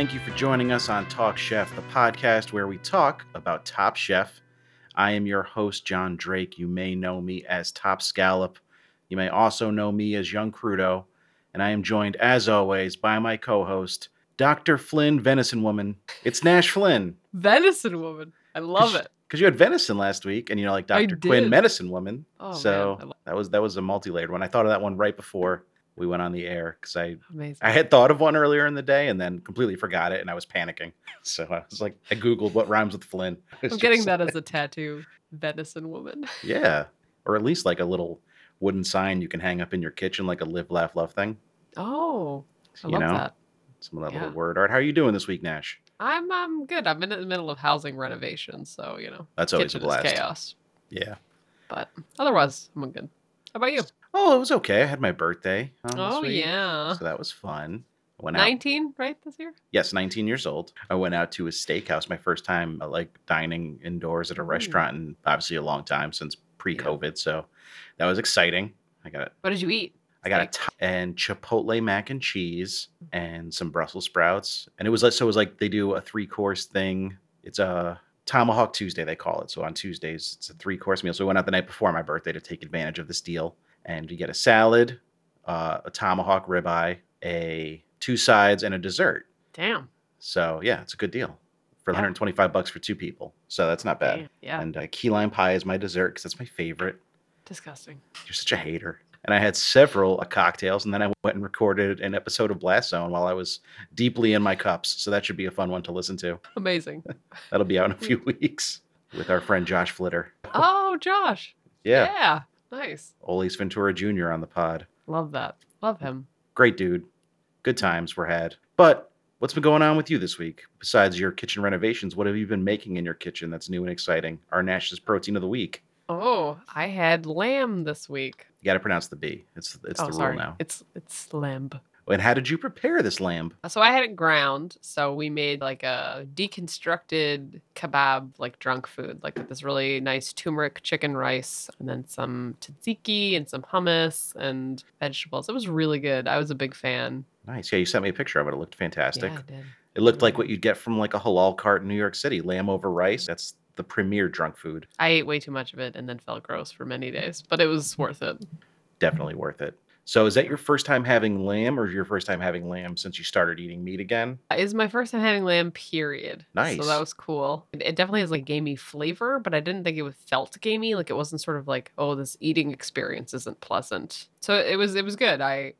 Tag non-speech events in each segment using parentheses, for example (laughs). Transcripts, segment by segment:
Thank you for joining us on Talk Chef, the podcast where we talk about Top Chef. I am your host, John Drake. You may know me as Top Scallop. You may also know me as Young Crudo. And I am joined, as always, by my co host, Dr. Flynn Venison Woman. It's Nash Flynn. Venison woman. I love it. Because you had venison last week, and you know, like Dr. Quinn. Medicine Woman. Oh, so man. That was that was a multi-layered one. I thought of that one right before we went on the air because I Amazing. I had thought of one earlier in the day and then completely forgot it, and I was panicking. (laughs) So I was like, I googled what rhymes with Flynn. (laughs) I'm getting that as a (laughs) tattoo. Venison woman. Yeah, or at least like a little wooden sign you can hang up in your kitchen, like a live, laugh, love thing. Oh, I you love know, that. some of that Yeah. little word art. How are you doing this week, Nash? I'm I'm good. I'm in the middle of housing renovations, so you know, That's always a blast. chaos. Yeah. But otherwise, I'm good. How about you? Oh, it was okay. I had my birthday. um, Oh week, yeah, So that was fun. I went out. 19 right this year. Yes, 19 years old. I went out to a steakhouse, my first time uh, like dining indoors at a Ooh. restaurant in obviously a long time since pre-COVID. So that was exciting. I got it. What did you eat? I got a t- and chipotle mac and cheese and some Brussels sprouts. And it was like so it was like they do a three course thing. It's a Tomahawk Tuesday they call it. So on Tuesdays it's a three course meal. So we went out the night before my birthday to take advantage of this deal. And you get a salad, uh, a tomahawk ribeye, a two sides, and a dessert. Damn. So yeah, it's a good deal for Yeah. 125 bucks for two people. So that's not bad. Damn. Yeah. And uh, key lime pie is my dessert because that's my favorite. Disgusting. You're such a hater. And I had several uh, cocktails, and then I went and recorded an episode of Blast Zone while I was deeply in my cups. So that should be a fun one to listen to. Amazing. (laughs) That'll be out in a (laughs) few weeks with our friend Josh Flitter. Oh, Josh. Yeah, Yeah. Nice. Ace Ventura Jr. on the pod. Love that. Love him. Great dude. Good times were had. But what's been going on with you this week? Besides your kitchen renovations, what have you been making in your kitchen that's new and exciting? Our Nash's protein of the week. Oh, I had lamb this week. You got to pronounce the B. It's it's oh, the sorry. rule now. It's it's lamb. And how did you prepare this lamb? Uh, so I had it ground. So we made like a deconstructed kebab, like drunk food, like with this really nice turmeric chicken rice, and then some tzatziki and some hummus and vegetables. It was really good. I was a big fan. Nice. Yeah, you sent me a picture of it. It looked fantastic. Yeah, I did. It looked like what you'd get from like a halal cart in New York City. Lamb over rice. That's the premier drunk food. I ate way too much of it and then felt gross for many days, but it was worth it. Definitely worth it. So is that your first time having lamb or your first time having lamb since you started eating meat again? It is my first time having lamb, period. Nice. So that was cool. It, it definitely has like gamey flavor, but I didn't think it felt gamey. Like it wasn't sort of like, oh, this eating experience isn't pleasant. So it was it was good. I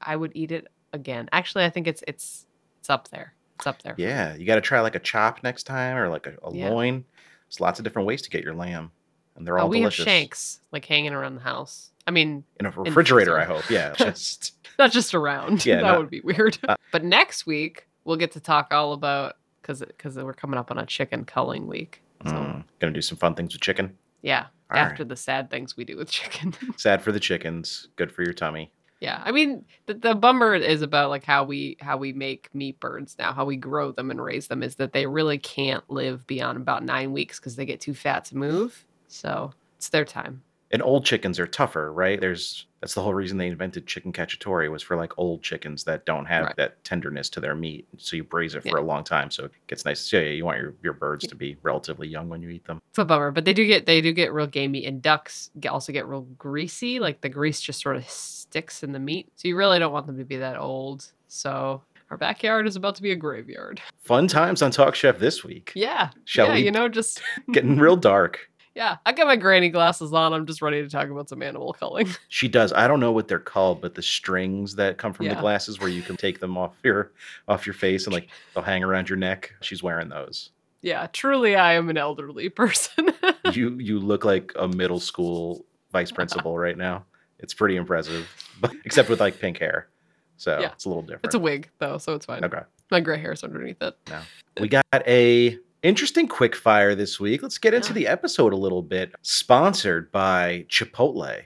I would eat it again. Actually, I think it's it's it's up there. It's up there. Yeah, you got to try like a chop next time or like a, a Yeah. loin. There's lots of different ways to get your lamb, and they're Uh, all we delicious. have shanks like hanging around the house. I mean, in a refrigerator. I hope. Yeah, (laughs) just not just around. Yeah, (laughs) that not- would be weird. Uh, but next week we'll get to talk all about because because we're coming up on a chicken culling week. So mm, gonna do some fun things with chicken. yeah, All after right. the sad things we do with chicken. (laughs) Sad for the chickens. Good for your tummy. yeah, I mean the, the bummer is about like how we how we make meat birds now, how we grow them and raise them is that they really can't live beyond about nine weeks because they get too fat to move. So it's their time. And old chickens are tougher, right? There's that's the whole reason they invented chicken cacciatore was for like old chickens that don't have Right. that tenderness to their meat. So you braise it for Yeah. a long time, so it gets nice. So yeah, you want your, your birds to be relatively young when you eat them. It's a bummer, but they do get they do get real gamey, and ducks get, also get real greasy. Like the grease just sort of sticks in the meat, so you really don't want them to be that old. So our backyard is about to be a graveyard. Fun times on Talk Chef this week. Yeah, Shall yeah, we you know, just (laughs) Getting real dark. Yeah. I got my granny glasses on. I'm just ready to talk about some animal culling. (laughs) She does. I don't know what they're called, but the strings that come from the glasses where you can take them off your off your face and like they'll hang around your neck. She's wearing those. yeah, truly, I am an elderly (laughs) person. (laughs) You you look like a middle school vice principal right now. It's pretty impressive, but except with like pink hair. So Yeah. it's a little different. it's a wig though, so it's fine. Okay. My gray hair is underneath it. We got a interesting quick fire this week. Let's get into the episode a little bit. Sponsored by Chipotle,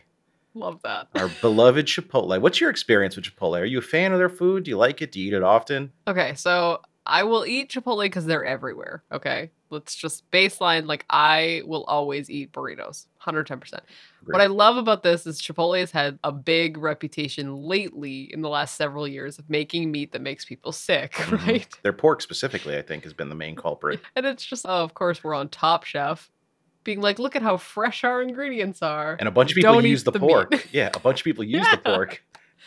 Love that. our beloved Chipotle. What's your experience with Chipotle? Are you a fan of their food? Do you like it? Do you eat it often? Okay, so I will eat Chipotle because they're everywhere. Okay, Let's just baseline like I will always eat burritos. 110%. What I love about this is Chipotle has had a big reputation lately in the last several years of making meat that makes people sick, (laughs) Mhm. right? Their pork specifically, I think, has been the main culprit. And it's just, oh, of course, we're on Top Chef being like, look at how fresh our ingredients are. And a bunch of people Don't use the, the meat. pork. Yeah, a bunch of people use the (laughs) pork.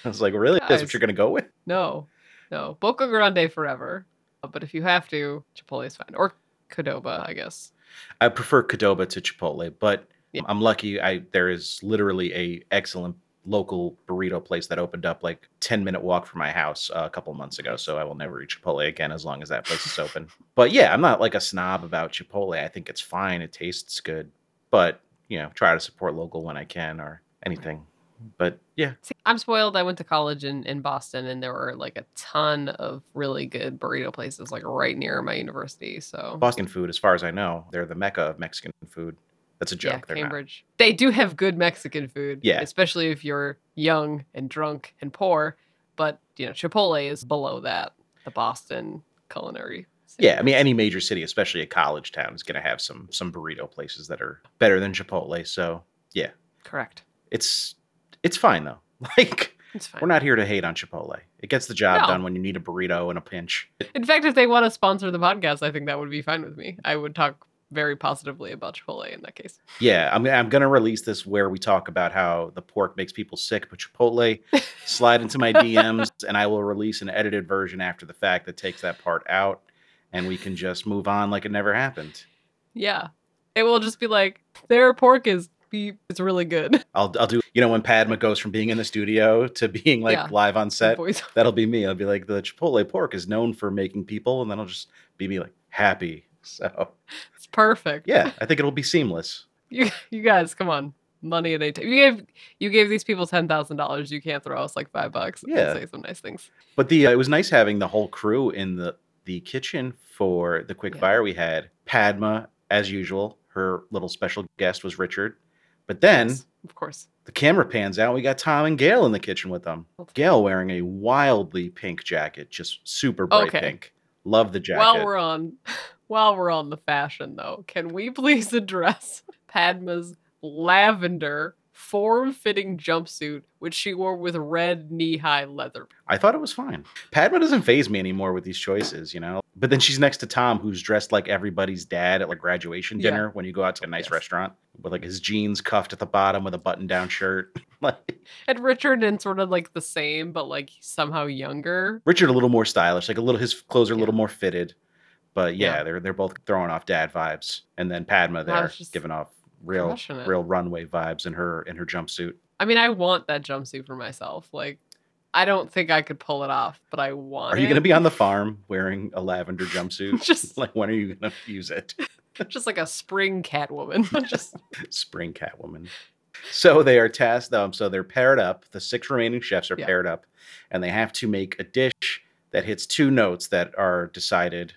I was like, really? That's what you're gonna go with? No, no. Boca Grande forever. But if you have to, Chipotle is fine. Or Qdoba, I guess. I prefer Qdoba to Chipotle, but Yeah. I'm lucky. I there is literally a excellent local burrito place that opened up like 10 minute walk from my house uh, a couple months ago. So I will never eat Chipotle again as long as that place is open. (laughs) But yeah, I'm not like a snob about Chipotle. I think it's fine. It tastes good, but you know, try to support local when I can or anything. But yeah, See, I'm spoiled. I went to college in, in Boston and there were like a ton of really good burrito places like right near my university. So Boston food, as far as I know, they're the mecca of Mexican food. That's a joke. yeah, they're not. Cambridge. They do have good Mexican food. Yeah. Especially if you're young and drunk and poor. But you know, Chipotle is below that. The Boston culinary. scene. Yeah, I mean any major city, especially a college town, is going to have some some burrito places that are better than Chipotle. So yeah, Correct. it's it's fine though. (laughs) Like we're not here to hate on Chipotle. It gets the job No. done when you need a burrito in a pinch. In fact, if they want to sponsor the podcast, I think that would be fine with me. I would talk very positively about Chipotle in that case. Yeah, I'm I'm gonna release this where we talk about how the pork makes people sick, but Chipotle (laughs) slide into my DMs and I will release an edited version after the fact that takes that part out, and we can just move on like it never happened. Yeah. It will just be like their pork is beef. It's really good. (laughs) I'll I'll do you know when Padma goes from being in the studio to being like Yeah. live on set. That'll be me. I'll be like the Chipotle pork is known for making people, and then I'll just be me like happy. (laughs) So It's perfect. yeah, I think it'll be seamless. You you guys, come on. Money at AT. You gave you gave these people ten thousand dollars. You can't throw us like five bucks Yeah. and say some nice things. But the uh, it was nice having the whole crew in the the kitchen for the quick Yeah. fire we had. Padma, as usual, her little special guest was Richard. But then Yes, of course. the camera pans out. We got Tom and Gail in the kitchen with them. Gail wearing a wildly pink jacket, just super bright Okay. pink. Love the jacket. While we're on while we're on the fashion though, can we please (laughs) address Padma's lavender form-fitting jumpsuit, which she wore with red knee-high leather. I thought it was fine. Padma doesn't faze me anymore with these choices, you know. But then she's next to Tom, who's dressed like everybody's dad at like graduation Yeah. dinner when you go out to a nice Yes. restaurant with like his jeans cuffed at the bottom with a button-down shirt. (laughs) like And Richard in sort of like the same, but like somehow younger. Richard, a little more stylish, like a little. His clothes are a little Yeah. more fitted. But yeah, Yeah. they're they're both throwing off dad vibes, and then Padma there just giving off real real runway vibes in her in her jumpsuit. I mean, I want that jumpsuit for myself. Like, I don't think I could pull it off, but I want Are you going to be on the (laughs) farm wearing a lavender jumpsuit? (laughs) Just- like when are you going to use it? (laughs) just like a spring Catwoman? just Spring Catwoman. So they are tasked. Um, so they're paired up. The six remaining chefs are Yeah. paired up, and they have to make a dish that hits two notes that are decided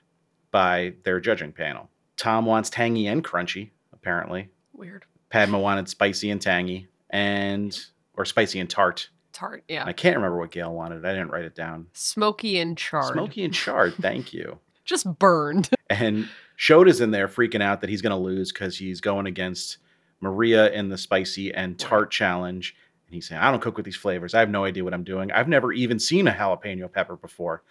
by their judging panel. Tom wants tangy and crunchy, apparently. Weird. Padma wanted spicy and tangy, and or spicy and tart. Tart, yeah. I can't remember what Gail wanted. I didn't write it down. Smoky and charred. Smoky and charred. (laughs) Thank you. Just burned. (laughs) And Shota's in there freaking out that he's going to lose because he's going against Maria in the spicy and tart challenge. And he's saying, I don't cook with these flavors. I have no idea what I'm doing. I've never even seen a jalapeno pepper before.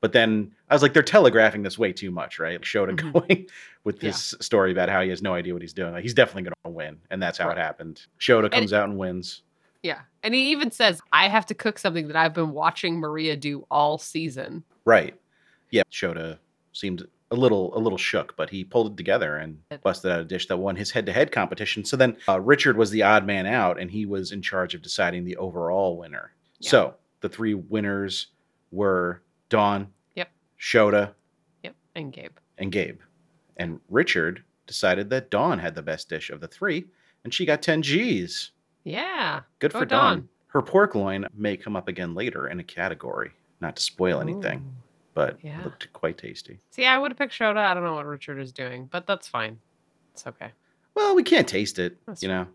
But then I was like, they're telegraphing this way too much, right? Shota Mhm. going (laughs) with this story about how he has no idea what he's doing. Like, he's definitely going to win. And that's how Right. it happened. Shota comes out and wins. Yeah. And he even says, I have to cook something that I've been watching Maria do all season. Right. Yeah. Shota seemed a little a little shook, but he pulled it together and busted out a dish that won his head to head competition. So then uh, Richard was the odd man out, and he was in charge of deciding the overall winner. Yeah. So the three winners were Dawn, Yep. Shota, Yep. And Gabe. and Gabe. And Richard decided that Dawn had the best dish of the three, and she got 10 G's. Yeah. Good Go for Dawn. Dawn. Her pork loin may come up again later in a category, not to spoil anything, Ooh. but Yeah. it looked quite tasty. See, I would have picked Shota. I don't know what Richard is doing, but that's fine. It's okay. Well, we can't taste it. That's you know,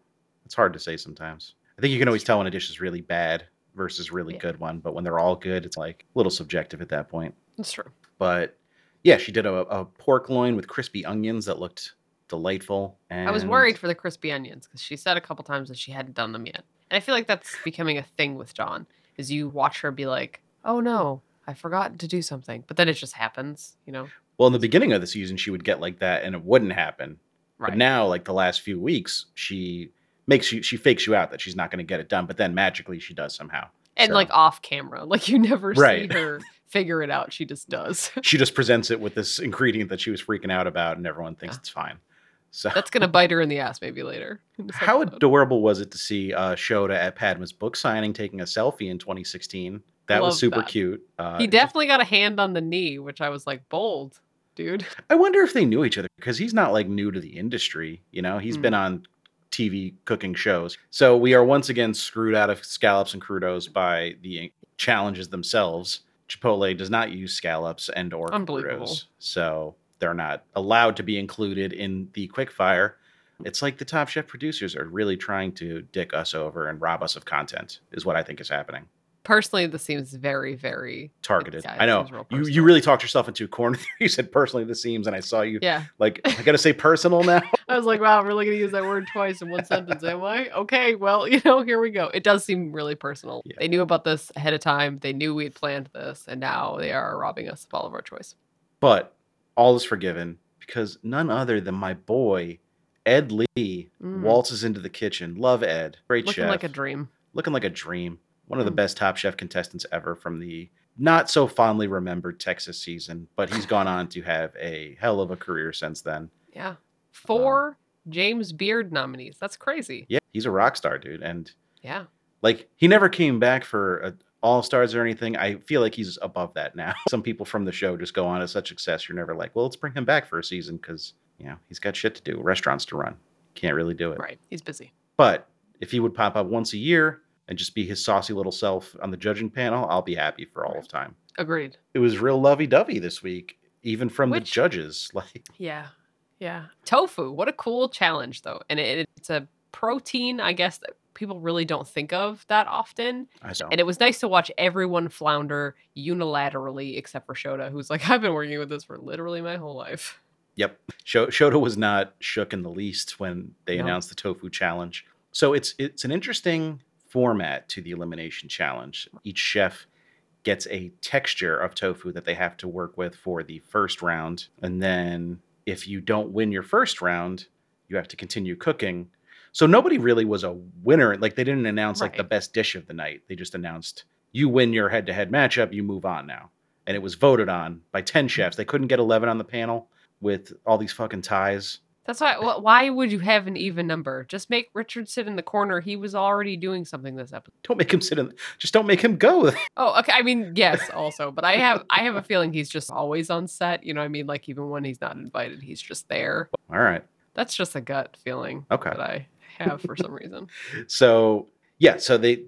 it's hard to say sometimes. I think you can always tell when a dish is really bad versus really Yeah. good one, but when they're all good, it's like a little subjective at that point. That's true. But Yeah, she did a, a pork loin with crispy onions that looked delightful. And I was worried for the crispy onions because she said a couple times that she hadn't done them yet. And I feel like that's becoming a thing with Dawn, is you watch her be like, oh no, I forgot to do something. But then it just happens, you know? Well, in the beginning of the season, she would get like that, and it wouldn't happen. Right. But now, like the last few weeks, she makes you she fakes you out that she's not going to get it done, but then magically she does somehow. and So, like off camera. Like you never Right. see her (laughs) figure it out. She just does. (laughs) she just presents it with this ingredient that she was freaking out about, and everyone thinks Yeah. it's fine. So That's gonna bite her in the ass maybe later. (laughs) How episode. adorable was it to see uh, Shota at Padma's book signing taking a selfie in 2016? That was super that. cute. Uh, he just- definitely got a hand on the knee, which I was like, bold, dude. I wonder if they knew each other because he's not like new to the industry. You know, he's Hmm. been on TV cooking shows. So we are once again screwed out of scallops and crudos by the challenges themselves. Chipotle does not use scallops and or crudos, so they're not allowed to be included in the quickfire. It's like the Top Chef producers are really trying to dick us over and rob us of content, is what I think is happening. Personally, this seems very, very Targeted. Yeah, I know you. You really talked yourself into a corner. (laughs) you said personally the seems, and I saw you yeah. like I got to say personal now. (laughs) I was like, wow, I'm really gonna use that word twice in one sentence, am I? Okay, well, (laughs) you know, here we go. It does seem really personal. Yeah. They knew about this ahead of time. They knew we had planned this, and now they are robbing us of all of our choice. But all is forgiven because none other than my boy Ed Lee Mm. waltzes into the kitchen. Love Ed, great Looking chef, like a dream. looking like a dream. One of the Mm. best Top Chef contestants ever from the not so fondly remembered Texas season, but he's gone on to have a hell of a career since then. Yeah. Four James Beard nominees. That's crazy. Yeah, he's a rock star, dude, and Yeah. like he never came back for a, all stars or anything. I feel like he's above that now. (laughs) Some people from the show just go on to such success. You're never like, well, let's bring him back for a season because you know he's got shit to do, restaurants to run. Can't really do it. Right. He's busy. But if he would pop up once a year and just be his saucy little self on the judging panel, I'll be happy for all of time. Agreed. It was real lovey dovey this week, even from the judges. (laughs) Like, Yeah. Yeah. Tofu. What a cool challenge, though. And it, it's a protein, I guess, that people really don't think of that often. I saw. And it was nice to watch everyone flounder unilaterally, except for Shota, who's like, I've been working with this for literally my whole life. Yep. Sho- Shota was not shook in the least when they No. announced the tofu challenge. So it's it's an interesting format to the elimination challenge. Each chef gets a texture of tofu that they have to work with for the first round, and then if you don't win your first round, you have to continue cooking. So nobody really was a winner. Like they didn't announce like the best dish of the night. They just announced you win your head-to-head matchup, you move on now. And it was voted on by 10 mm-hmm. chefs. They couldn't get 11 on the panel with all these fucking ties. That's why. Why would you have an even number? Just make Richard sit in the corner. He was already doing something this episode. Don't make him sit in. Just don't make him go. (laughs) Oh, okay. I mean, yes, also, but I have I have a feeling he's just always on set. You know, what I mean, like even when he's not invited, he's just there. All right. That's just a gut feeling Okay. that I have for some reason. (laughs) So yeah, so they,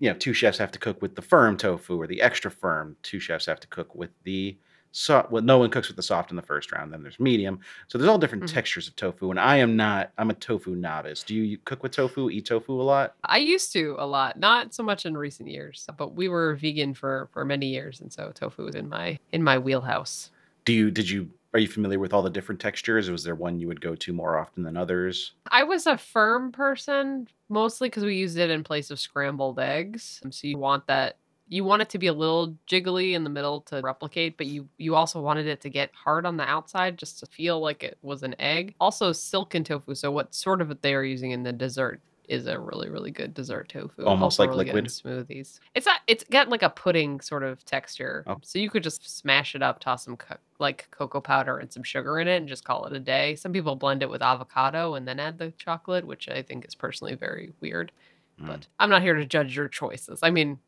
you know, two chefs have to cook with the firm tofu or the extra firm. Two chefs have to cook with the soft. Well, no one cooks with the soft in the first round. Then there's medium. So there's all different Mhm. textures of tofu. And I am not. I'm a tofu novice. Do you cook with tofu? Eat tofu a lot? I used to a lot, not so much in recent years, but we were vegan for for many years, and so tofu was in my in my wheelhouse. Do you? Did you? Are you familiar with all the different textures? Was there one you would go to more often than others? I was a firm person mostly because we used it in place of scrambled eggs. So you want that you want it to be a little jiggly in the middle to replicate, but you you also wanted it to get hard on the outside just to feel like it was an egg. Also silken tofu. So what sort of they are using in the dessert is a really really good dessert tofu. Almost Also like really liquid? smoothies. It's not. It's got like a pudding sort of texture. Oh. So you could just smash it up, toss some co- like cocoa powder and some sugar in it, and just call it a day. Some people blend it with avocado and then add the chocolate, which I think is personally very weird. Mm. But I'm not here to judge your choices. I mean,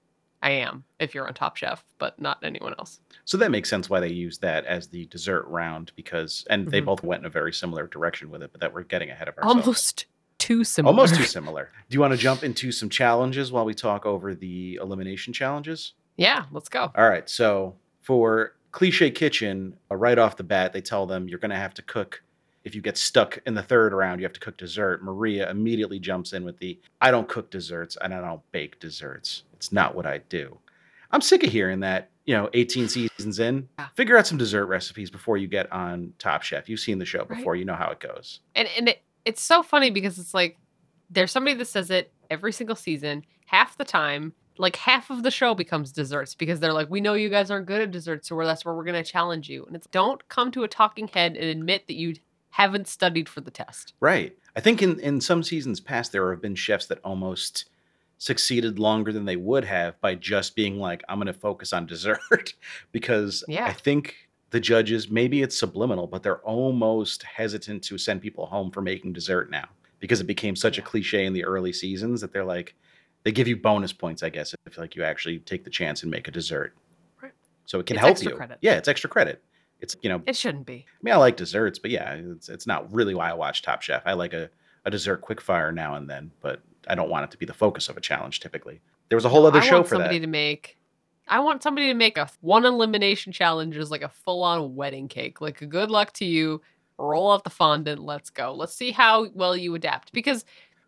I am if you're on Top Chef, but not anyone else. So that makes sense why they use that as the dessert round because, and they Mhm. both went in a very similar direction with it, but that we're getting ahead of ourselves. Almost too similar. Almost too (laughs) similar. Do you want to jump into some challenges while we talk over the elimination challenges? Yeah, let's go. All right. So for Cliche Kitchen, uh, right off the bat, they tell them you're going to have to cook. If you get stuck in the third round, you have to cook dessert. Maria immediately jumps in with the I don't cook desserts and I don't bake desserts. It's not what I do. I'm sick of hearing that. You know, 18 (laughs) seasons in, Yeah. figure out some dessert recipes before you get on Top Chef. You've seen the show Right. before, you know how it goes. And and it, it's so funny because it's like there's somebody that says it every single season. Half the time, like half of the show becomes desserts because they're like, we know you guys aren't good at desserts, so that's where we're gonna challenge you. And it's don't come to a talking head and admit that you haven't studied for the test. Right. I think in, in some seasons past, there have been chefs that almost succeeded longer than they would have by just being like, I'm going to focus on dessert. (laughs) because Yeah. I think the judges, maybe it's subliminal, but they're almost hesitant to send people home for making dessert now because it became such a cliche in the early seasons that they're like, they give you bonus points, I guess, if like you actually take the chance and make a dessert. Right. So it can It's help extra you. credit. Yeah, it's extra credit. It's you know It shouldn't be. I mean, I like desserts, but yeah, it's it's not really why I watch Top Chef. I like a, a dessert quick fire now and then, but I don't want it to be the focus of a challenge typically. There was a whole No, other I show want for somebody that. to make. I want somebody to make a one elimination challenge is like a full on wedding cake. Like a good luck to you. Roll out the fondant. Let's go. Let's see how well you adapt. Because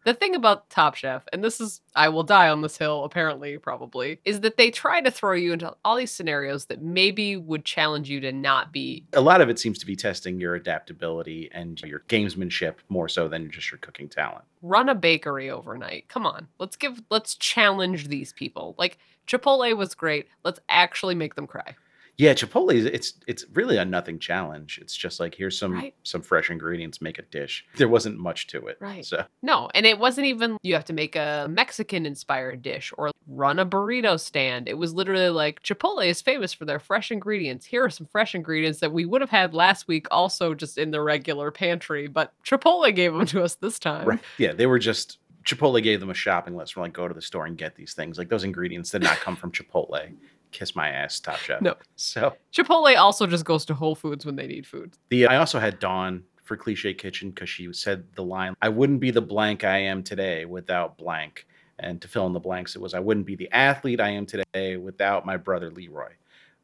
the thing about Top Chef, and this is I will die on this hill, apparently, probably, is that they try to throw you into all these scenarios that maybe would challenge you to not be A lot of it seems to be testing your adaptability and your gamesmanship more so than just your cooking talent. run a bakery overnight. Come on. Let's give let's challenge these people. Like Chipotle was great. Let's actually make them cry. Yeah, Chipotle is it's it's really a nothing challenge. It's just like here's some Right. some fresh ingredients, make a dish. There wasn't much to it. Right. So No, and it wasn't even you have to make a Mexican inspired dish or run a burrito stand. It was literally like Chipotle is famous for their fresh ingredients. Here are some fresh ingredients that we would have had last week also just in the regular pantry, but Chipotle gave them to us this time. right. Yeah, they were just Chipotle gave them a shopping list for like go to the store and get these things. Like those ingredients did not come from Chipotle. Kiss my ass, Top Chef. No. So Chipotle also just goes to Whole Foods when they need food. The I also had Dawn for Cliche Kitchen because she said the line, "I wouldn't be the blank I am today without blank." And to fill in the blanks, it was, "I wouldn't be the athlete I am today without my brother Leroy."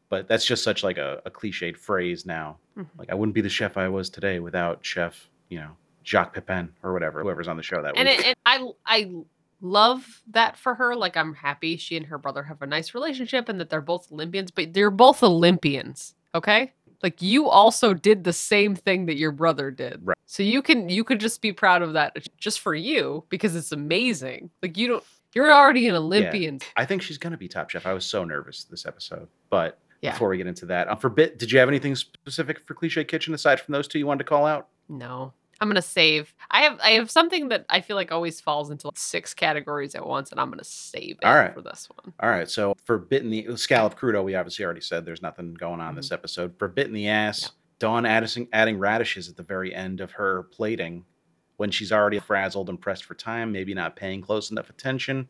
But that's just such like a, a cliched phrase now. Mhm. Like I wouldn't be the chef I was today without Chef, you know, Jacques Pepin or whatever, whoever's on the show that and, week. it, and I I love that for her. Like I'm happy she and her brother have a nice relationship and that they're both Olympians, but they're both Olympians, okay? Like you also did the same thing that your brother did. Right. So you can you could just be proud of that just for you because it's amazing. Like you don't you're already an Olympian. I think she's gonna be Top Chef. I was so nervous this episode, but Yeah. before we get into that, um, for bit, did you have anything specific for Cliche Kitchen aside from those two you wanted to call out? No. I'm gonna save. I have I have something that I feel like always falls into like six categories at once, and I'm gonna save it All right. for this one. All right, so for bit in the scallop crudo, we obviously already said there's nothing going on this mm-hmm. episode. For biting the ass, Yeah. Dawn adding, adding radishes at the very end of her plating when she's already frazzled and pressed for time, maybe not paying close enough attention.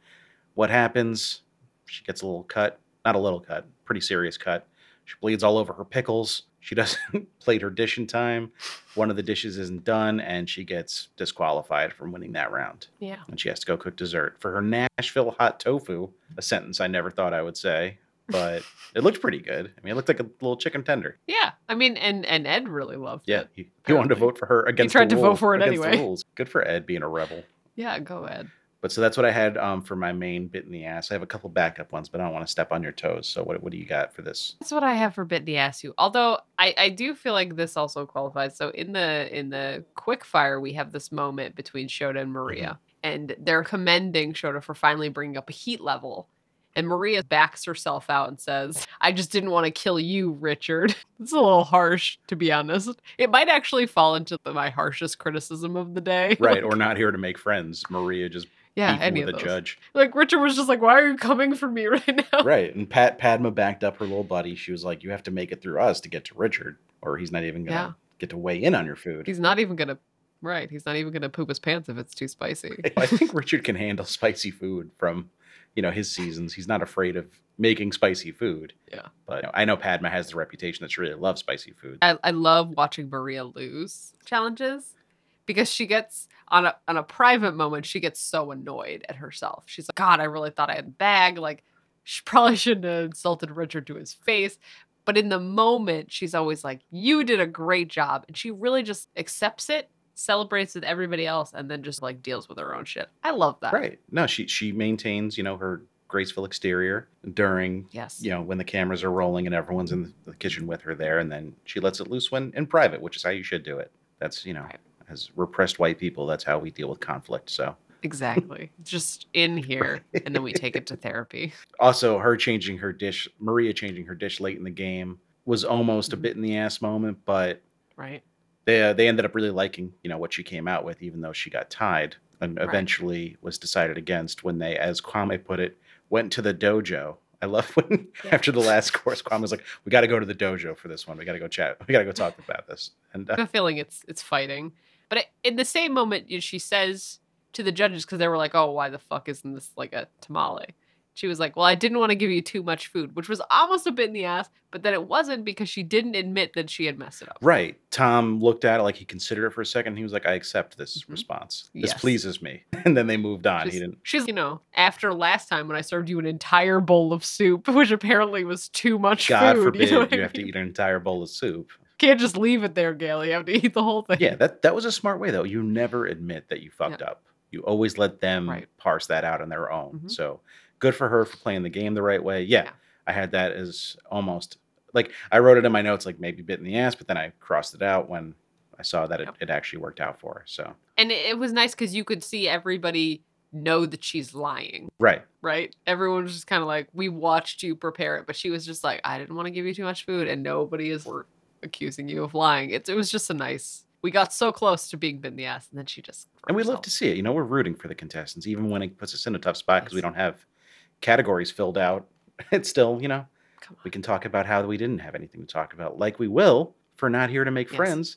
What happens? She gets a little cut, not a little cut, pretty serious cut. She bleeds all over her pickles. She (laughs) doesn't plate her dish in time. One of the dishes isn't done, and she gets disqualified from winning that round Yeah. and she has to go cook dessert for her Nashville hot tofu. A sentence I never thought I would say, but (laughs) it looked pretty good. I mean, it looked like a little chicken tender. Yeah. I mean, and and Ed really loved Yeah, it. he, he wanted to vote for her against. He tried the to vote for it anyway. Good for Ed being a rebel. Yeah, go Ed. But so that's what I had um, for my main bit in the ass. I have a couple backup ones, but I don't want to step on your toes. So what, what do you got for this? That's what I have for bit the ass you. Although I, I do feel like this also qualifies. So in the in the quick fire, we have this moment between Shota and Maria, and they're commending Shota for finally bringing up a heat level. And Maria backs herself out and says, I just didn't want to kill you, Richard. (laughs) it's a little harsh, to be honest. It might actually fall into the, my harshest criticism of the day. Right, (laughs) or not here to make friends. Maria just yeah, any of a those. judge. Like Richard was just like, "Why are you coming for me (laughs) right now?" right, and Pat Padma backed up her little buddy. She was like, "You have to make it through us to get to Richard, or he's not even gonna Yeah. get to weigh in on your food." He's not even gonna. Right, he's not even gonna poop his pants if it's too spicy. (laughs) I think Richard can handle spicy food from, you know, his seasons. He's not afraid of making spicy food. Yeah. But you know, I know Padma has the reputation that she really loves spicy food. I, I love watching Maria lose challenges because she gets on a on a private moment she gets so annoyed at herself. She's like, God, I really thought I had a bag. Like, she (laughs) probably shouldn't have insulted Richard to his face. But in the moment, she's always like, You did a great job. And she really just accepts it, celebrates with everybody else, and then just like deals with her own shit. I love that. Right. No, she she maintains, you know, her graceful exterior during Yes. you know when the cameras are rolling and everyone's in the kitchen with her there, and then she lets it loose when in private, which is how you should do it. That's you know, Right. As repressed white people, that's how we deal with conflict. So Exactly. Just in here, and then we take it to therapy. (laughs) also her changing her dish, Maria changing her dish late in the game was almost a Mhm. bit in the ass moment, but Right. they uh, they ended up really liking you know what she came out with, even though she got tied and Right. eventually was decided against when they, as Kwame put it, went to the dojo. I love (laughs) when Yeah. after the last course, Kwame was like, "We got to go to the dojo for this one. We got to go chat. We got to go talk about this." And I uh, have a feeling it's it's fighting. But in the same moment, you know, she says to the judges because they were like, "Oh, why the fuck isn't this like a tamale?" She was like, "Well, I didn't want to give you too much food," which was almost a bit in the ass, but then it wasn't because she didn't admit that she had messed it up. right, Tom looked at it like he considered it for a second. He was like, "I accept this Mhm. response. This Yes. pleases me." (laughs) And then they moved on. She's, he didn't. she's, you know, after last time when I served you an entire bowl of soup, (laughs) which apparently was too much God food. (laughs) forbid you, know you, have to eat an entire bowl of soup. Can't just leave it there, Gail. You have to (laughs) eat the whole thing. Yeah, that that was a smart way though. You never admit that you fucked up. You always let them Right. parse that out on their own. Mhm. So good for her for playing the game the right way. Yeah, Yeah. I had that as almost like I wrote it in my notes like maybe bit in the ass, but then I crossed it out when I saw that it, Yep. it actually worked out for her. So And it, it was nice because you could see everybody know that she's lying. right, right? Everyone was just kind of like, we watched you prepare it, but she was just like, I didn't want to give you too much food, and nobody is accusing you of lying. It, it was just a nice. We got so close to being bit in the ass, and then she just. and we love to see it. You know, we're rooting for the contestants, even when it puts us in a tough spot because we don't have categories filled out. (laughs) It's still, you know, we can talk about how we didn't have anything to talk about, like we will for not here to make Yes. friends,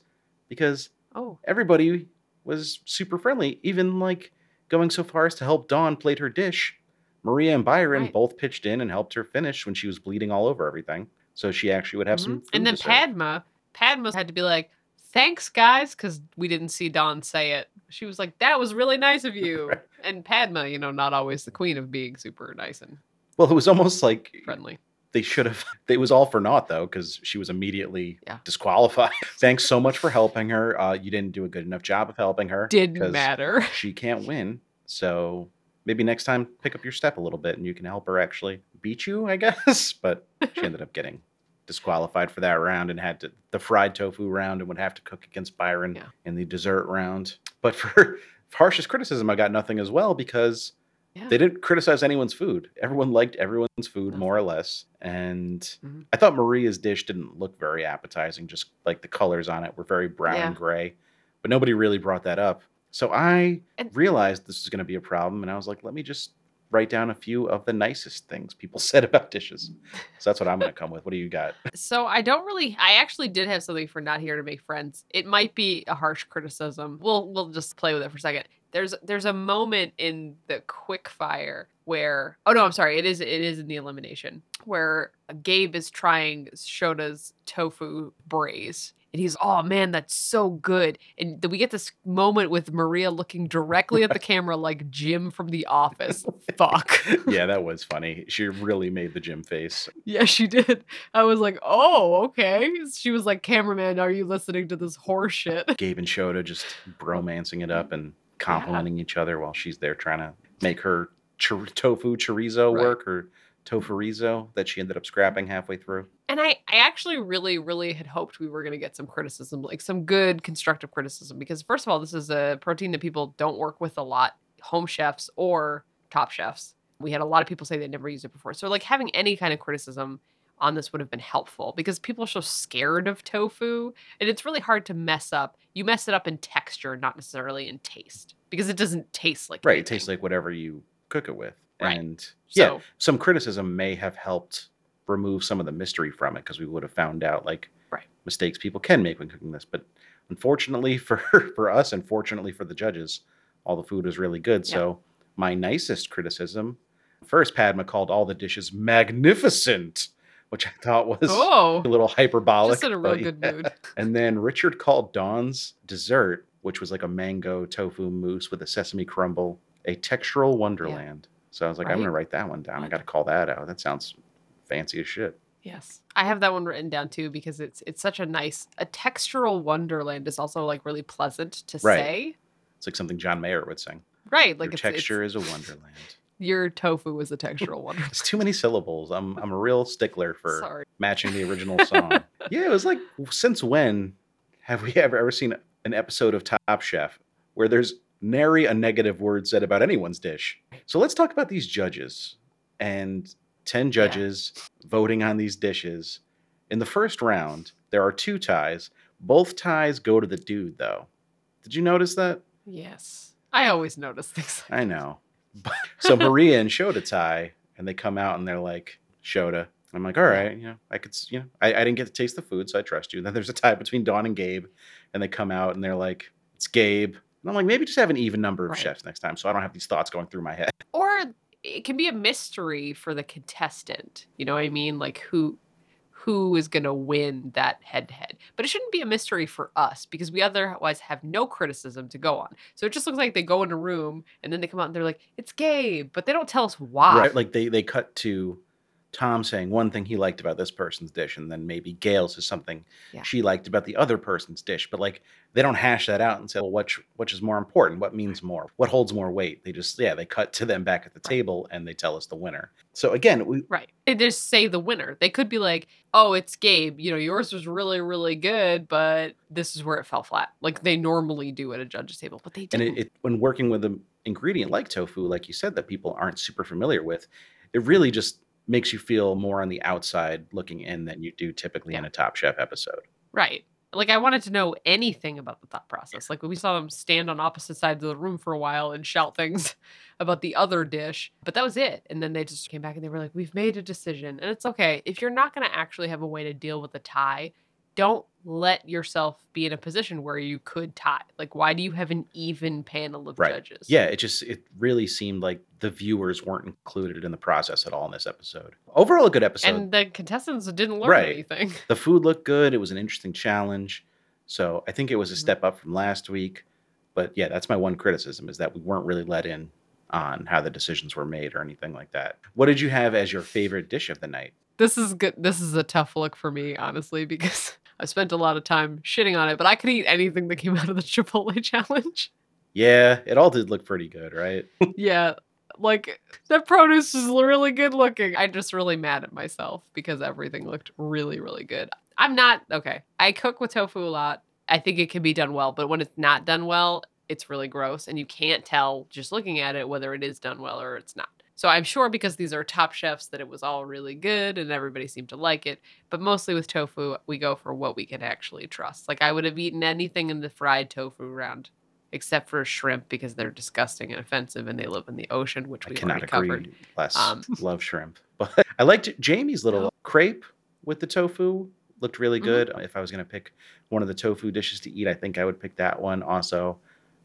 because Oh, everybody was super friendly, even like going so far as to help Dawn plate her dish. Maria and Byron Right. both pitched in and helped her finish when she was bleeding all over everything. So she actually would have some. mhm. food and then. Padma, Padma had to be like, "Thanks, guys," because we didn't see Dawn say it. She was like, "That was really nice of you." (laughs) Right. And Padma, you know, not always the queen of being super nice and Well, it was almost like friendly. they should have. (laughs) It was all for naught though, because she was immediately Yeah. disqualified. (laughs) Thanks so much for helping her. Uh, you didn't do a good enough job of helping her. Didn't matter. She can't win. So maybe next time pick up your step a little bit and you can help her actually beat you, I guess. But she ended up getting disqualified for that round and had to the fried tofu round and would have to cook against Byron Yeah. in the dessert round. But for (laughs) harshest criticism, I got nothing as well because Yeah. they didn't criticize anyone's food. Everyone liked everyone's food more or less. And Mhm. I thought Maria's dish didn't look very appetizing, just like the colors on it were very brown Yeah. and gray. But nobody really brought that up. So I And- realized this was going to be a problem. And I was like, let me just write down a few of the nicest things people (laughs) said about dishes. So that's what I'm going to come with. What do you got? So I don't really I actually did have something for not here to make friends. It might be a harsh criticism. We'll we'll just play with it for a second. There's there's a moment in the quick fire where oh no, I'm sorry, it is it is in the elimination where Gabe is trying Shota's tofu braise. And he's, oh man, that's so good. And then we get this moment with Maria looking directly at the (laughs) camera like Jim from The Office. Fuck. (laughs) yeah, that was funny. She really made the Jim face. Yeah, she did. I was like, oh, okay. She was like, cameraman, are you listening to this horse shit? Gabe and Shota just bromancing it up and complimenting each other while she's there trying to make her tofu chorizo Right. work or tofurizo that she ended up scrapping halfway through. And I, I actually really, really had hoped we were going to get some criticism, like some good constructive criticism, because first of all, this is a protein that people don't work with a lot, home chefs or top chefs. We had a lot of people say they'd never used it before. So, like, having any kind of criticism on this would have been helpful because people are so scared of tofu and it's really hard to mess up. You mess it up in texture, not necessarily in taste, because it doesn't taste like Right. It tastes like whatever you cook it with. Right. And yeah, So- some criticism may have helped remove some of the mystery from it because we would have found out like Right. mistakes people can make when cooking this. But unfortunately (laughs) for for us, and fortunately for the judges, all the food was really good. Yeah. So my nicest criticism, first Padma called all the dishes magnificent, which I thought was Oh, a little hyperbolic. just in a real good yeah. mood. (laughs) And then Richard called Dawn's dessert, which was like a mango tofu mousse with a sesame crumble, a textural wonderland. So I was like, I'm going to write that one down. I got to call that out. That sounds fancy as shit. Yes. I have that one written down too because it's it's such a nice a textural wonderland is also like really pleasant to Right. say. It's like something John Mayer would sing. Right. Like Your it's, texture it's is a wonderland. Your tofu was a textural one. It's too many syllables. I'm I'm a real stickler for Sorry. matching the original (laughs) song. yeah, it was like since when have we ever ever seen an episode of Top Chef where there's nary a negative word said about anyone's dish? So let's talk about these judges and 10 judges voting on these dishes. In the first round, there are two ties. Both ties go to the dude though. Did you notice that? Yes. I always notice things. I know. So (laughs) Maria and Shota tie, and they come out and they're like, Shota. I'm like, all right, you know, I could, you know, I, I didn't get to taste the food, so I trust you. (laughs) then there's a tie between Dawn and Gabe, and they come out and they're like, it's Gabe. And I'm like, maybe just have an even number of Right. chefs next time, so I don't have these thoughts going through my head. Or it can be a mystery for the contestant. You know what I mean? Like who who is going to win that head to head. But it shouldn't be a mystery for us because we otherwise have no criticism to go on. So it just looks like they go in a room and then they come out and they're like, "It's Gabe," but they don't tell us why. Right? Like they they cut to Tom saying one thing he liked about this person's dish, and then maybe Gail says something Yeah. she liked about the other person's dish. But like they don't hash that out and say, well, which which is more important? What means more? What holds more weight? They just yeah, they cut to them back at the table and they tell us the winner. So again, we Right. They just say the winner. They could be like, oh, it's Gabe. You know, yours was really, really good, but this is where it fell flat. Like they normally do at a judge's table, but they and didn't. it, it when working with an ingredient like tofu, like you said, that people aren't super familiar with, it really just makes you feel more on the outside looking in than you do typically in a Top Chef episode. right. Like I wanted to know anything about the thought process. Like we saw them stand on opposite sides of the room for a while and shout things (laughs) about the other dish, but that was it. And then they just came back and they were like, "We've made a decision." And it's okay. If you're not going to actually have a way to deal with a tie, don't let yourself be in a position where you could tie. Like why do you have an even panel of Right. judges? Yeah, it just it really seemed like the viewers weren't included in the process at all in this episode. Overall, a good episode. and the contestants didn't learn Right. anything. (laughs) the food looked good. It was an interesting challenge. So I think it was a Mhm. step up from last week. But yeah, that's my one criticism is that we weren't really let in on how the decisions were made or anything like that. What did you have as your favorite dish of the night? This is good. This is a tough look for me, honestly, because I spent a lot of time shitting on it. But I could eat anything that came (laughs) out of the Chipotle (laughs) challenge. Yeah, it all did look pretty good, right? (laughs) yeah, like the produce is really good looking. I'm just really mad at myself because everything looked really, really good. I'm not okay. I cook with tofu a lot. I think it can be done well, but when it's not done well, it's really gross, and you can't tell just looking at it whether it is done well or it's not. So I'm sure because these are top chefs that it was all really good and everybody seemed to like it. But mostly with tofu, we go for what we can actually trust. Like I would have eaten anything in the fried tofu round except for shrimp because they're disgusting and offensive and they live in the ocean, which I we cannot agree covered. less. Um, (laughs) Love shrimp. But I liked Jamie's little Oh. crepe with the tofu. Looked really Mhm. good. If I was going to pick one of the tofu dishes to eat, I think I would pick that one. Also,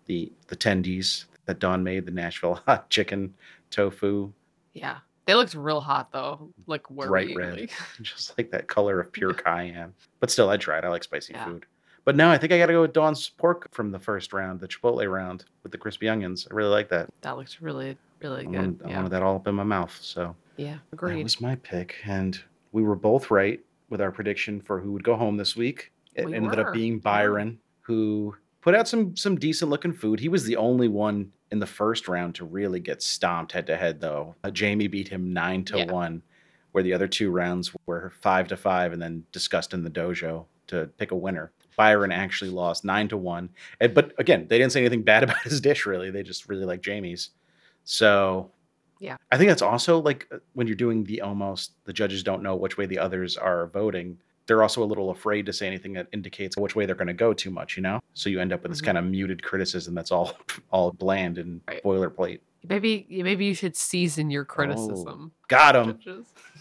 the the tendies that Dawn made, the Nashville (laughs) hot chicken tofu, Yeah. They looked real hot though, like bright red, (laughs) just like that color of pure (laughs) cayenne. But still, I tried. I like spicy Yeah. food. But no, I think I got to go with Dawn's pork from the first round, the Chipotle round with the crispy onions. I really like that. That looks really, really I good. wanted, I wanted that all up in my mouth. So yeah. That was my pick, and we were both right with our prediction for who would go home this week. It We ended were. up being Byron, who put out some some decent looking food. He was the only one in the first round to really get stomped head to head, though. Uh, Jamie beat him nine to Yeah. one, where the other two rounds were five to five, and then discussed in the dojo to pick a winner. Byron actually lost nine to one, and, but again, they didn't say anything bad (laughs) about his dish. Really, they just really like Jamie's. So Yeah. I think that's also like uh, when you're doing the almost the judges don't know which way the others are voting. They're also a little afraid to say anything that indicates which way they're going to go too much, you know. So you end up with this Mhm. kind of muted criticism that's all (laughs) all bland and Right. boilerplate. Maybe maybe you should season your criticism. Got him.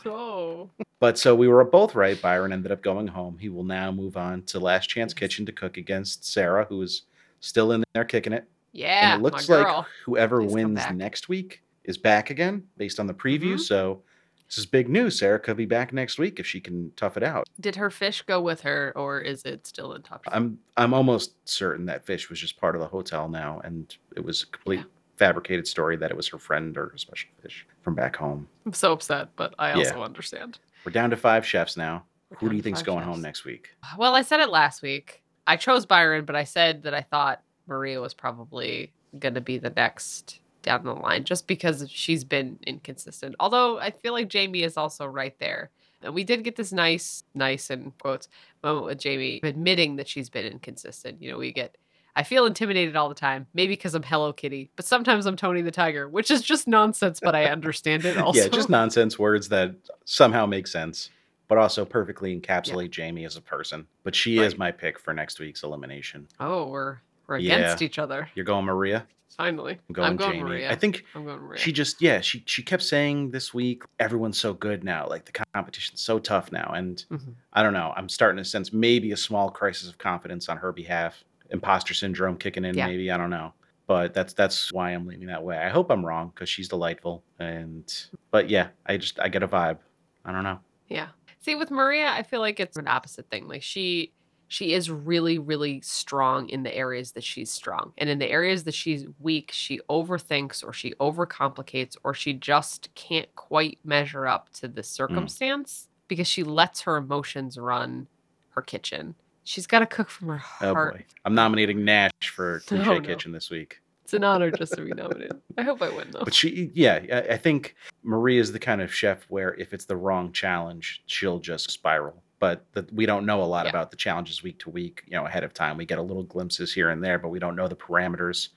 Oh. But so we were both right. Byron ended up going home. He will now move on to Last Chance. Kitchen to cook against Sarah, who is still in there kicking it. Yeah. and it looks like whoever Please wins next week is back again based on the preview. Mhm. So this is big news. Sarah could be back next week if she can tough it out. Did her fish go with her or is it still in top? I'm I'm almost certain that fish was just part of the hotel now, and it was a complete fabricated story that it was her friend or her special fish from back home. I'm so upset, but I Yeah. also understand. We're down to five chefs now. We're Who do you think's going chefs. home next week? Well, I said it last week. I chose Byron, but I said that I thought Maria was probably going to be the next down the line just because she's been inconsistent. Although I feel like Jamie is also right there. And we did get this nice, nice in quotes moment with Jamie admitting that she's been inconsistent. You know, we get I feel intimidated all the time, maybe because I'm Hello Kitty, but sometimes I'm Tony the Tiger, which is just nonsense, but I understand it (laughs) also. yeah, just nonsense words that somehow make sense, but also perfectly encapsulate Jamie as a person. But she is my pick for next week's elimination. Oh, we're we're Yeah. against each other. You're going Maria. Finally. I'm going, I'm going Jamie. Maria. I think I'm going Maria. she just yeah she she kept saying this week everyone's so good now like the competition's so tough now and Mhm. i don't know i'm starting to sense maybe a small crisis of confidence on her behalf imposter syndrome kicking in Yeah. maybe i don't know but that's that's why i'm leaning that way i hope i'm wrong because she's delightful and but yeah i just i get a vibe i don't know Yeah. See, with Maria, I feel like it's an opposite thing. Like she she is really, really strong in the areas that she's strong. And in the areas that she's weak, she overthinks or she overcomplicates or she just can't quite measure up to the mm. circumstance because she lets her emotions run her kitchen. She's got to cook from her oh, heart. oh boy i'm nominating nash for (laughs) cliche Oh, no. kitchen this week It's an honor just to be nominated. I hope I win though. But she, yeah, I- I think Marie is the kind of chef where if it's the wrong challenge, she'll just spiral. But the, we don't know a lot Yeah. about the challenges week to week, you know, ahead of time. We get a little glimpses here and there, but we don't know the parameters.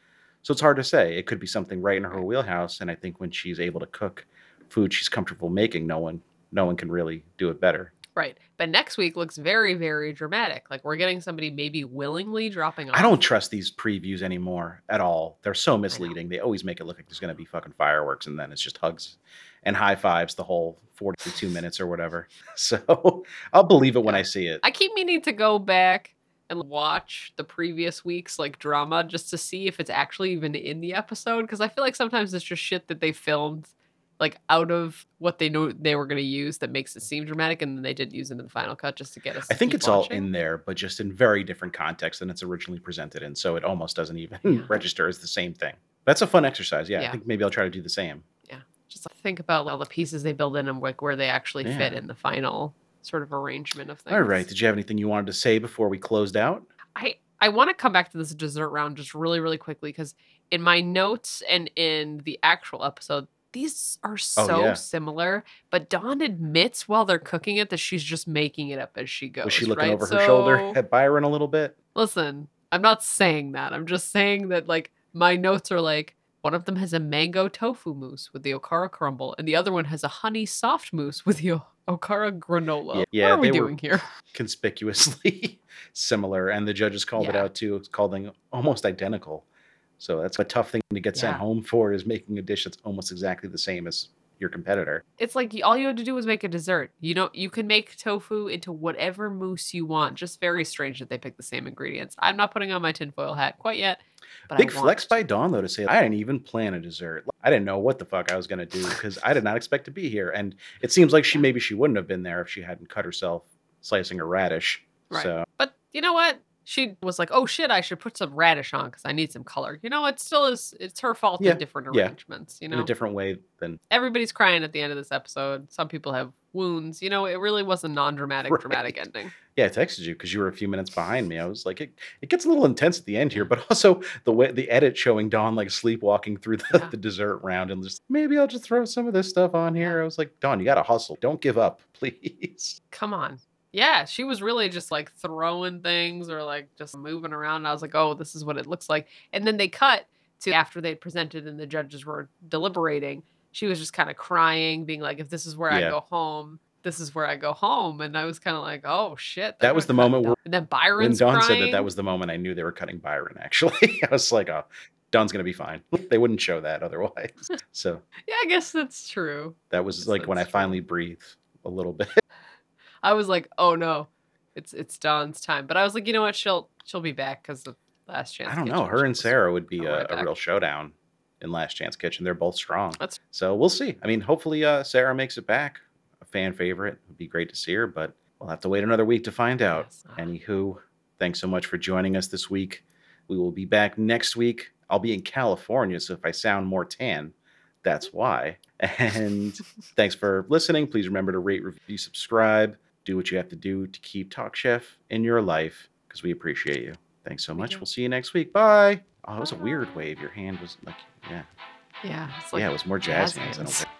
So it's hard to say. It could be something right in her wheelhouse. And I think when she's able to cook food she's comfortable making, no one, no one can really do it better. Right. But next week looks very, very dramatic. Like we're getting somebody maybe willingly dropping off. I don't trust these previews anymore at all. They're so misleading. They always make it look like there's going to be fucking fireworks, and then it's just hugs and high fives the whole 42 (laughs) minutes or whatever. (laughs) So I'll believe it when Yeah. I see it. I keep meaning to go back and watch the previous week's like drama just to see if it's actually even in the episode because I feel like sometimes it's just shit that they filmed like out of what they know they were going to use that makes it seem dramatic and then they didn't use it in the final cut just to get us I think it's all in there, but just in very different context than it's originally presented in. So it almost doesn't even Yeah. (laughs) register as the same thing. That's a fun exercise. Yeah, I think maybe I'll try to do the same. Yeah. Just think about all the pieces they build in and like where they actually fit in the final sort of arrangement of things. All right. Did you have anything you wanted to say before we closed out? I I want to come back to this dessert round just really really quickly because in my notes and in the actual episode these are oh, so Oh, yeah. similar but Dawn admits while they're cooking it that she's just making it up as she goes. Was she looking right? over her shoulder at Byron a little bit? Listen, I'm not saying that. I'm just saying that like my notes are like one of them has a mango tofu mousse with the okara crumble, and the other one has a honey soft mousse with the okara granola. Yeah, yeah, what are we doing here? conspicuously (laughs) similar, and the judges called it out too. It's called them almost identical. So that's a tough thing to get sent Yeah. home for is making a dish that's almost exactly the same as your competitor. It's like all you had to do was make a dessert. You know, you can make tofu into whatever mousse you want. Just very strange that they picked the same ingredients. I'm not putting on my tinfoil hat quite yet. But Big flex by. Dawn though to say I didn't even plan a dessert. I didn't know what the fuck I was gonna do because I did not expect to be here, and it seems like she maybe she wouldn't have been there if she hadn't cut herself slicing a radish. Right. So But you know what? She was like, "Oh shit, I should put some radish on because I need some color." You know, it still is. It's her fault Yeah, in different yeah. arrangements. You in know, a different way than everybody's crying at the end of this episode. Some people have wounds. You know, it really was a non-dramatic, (laughs) dramatic ending. yeah, I texted you because you were a few minutes behind me. I was like, it, it gets a little intense at the end here, but (laughs) also the way the edit showing Dawn like sleepwalking through the, Yeah. the dessert round and just maybe I'll just throw some of this stuff on here. I was like, Dawn, you gotta hustle. Don't give up, (laughs) please. Come on. Yeah, she was really just like throwing things or like just moving around. And I was like, oh, this is what it looks like. And then they cut to after they presented and the judges were deliberating. She was just kind of crying, being like, if this is where I go home, this is where I go home. And I was kind of like, oh shit. That was the moment where- And then When Dawn crying. said that, that was the moment I knew they were cutting Byron. Actually, (laughs) I was like, oh, Dawn's gonna be fine. (laughs) they wouldn't show that otherwise. (laughs) So Yeah, I guess that's true. that was like when I true. finally breathed a little bit. I was like, oh no, it's it's Dawn's time. But I was like, you know what? She'll she'll be back because the Last Chance. I don't know. Her and Sarah would be a, a real showdown in Last Chance Kitchen. They're both strong. That's- So we'll see. I mean, hopefully uh, Sarah makes it back. A fan favorite. Would be great to see her, but we'll have to wait another week to find out. Yes. Anywho, thanks so much for joining us this week. We will be back next week. I'll be in California, so if I sound more tan, that's why. And (laughs) thanks for listening. Please remember to rate, review, subscribe. Do what you have to do to keep Talk Chef in your life because we appreciate you. Thanks so much. We'll see you next week. Bye. Oh, it was a weird wave. Your hand was like, yeah. Yeah. It's like yeah, it was more jazz jazz hands. I don't hands. think.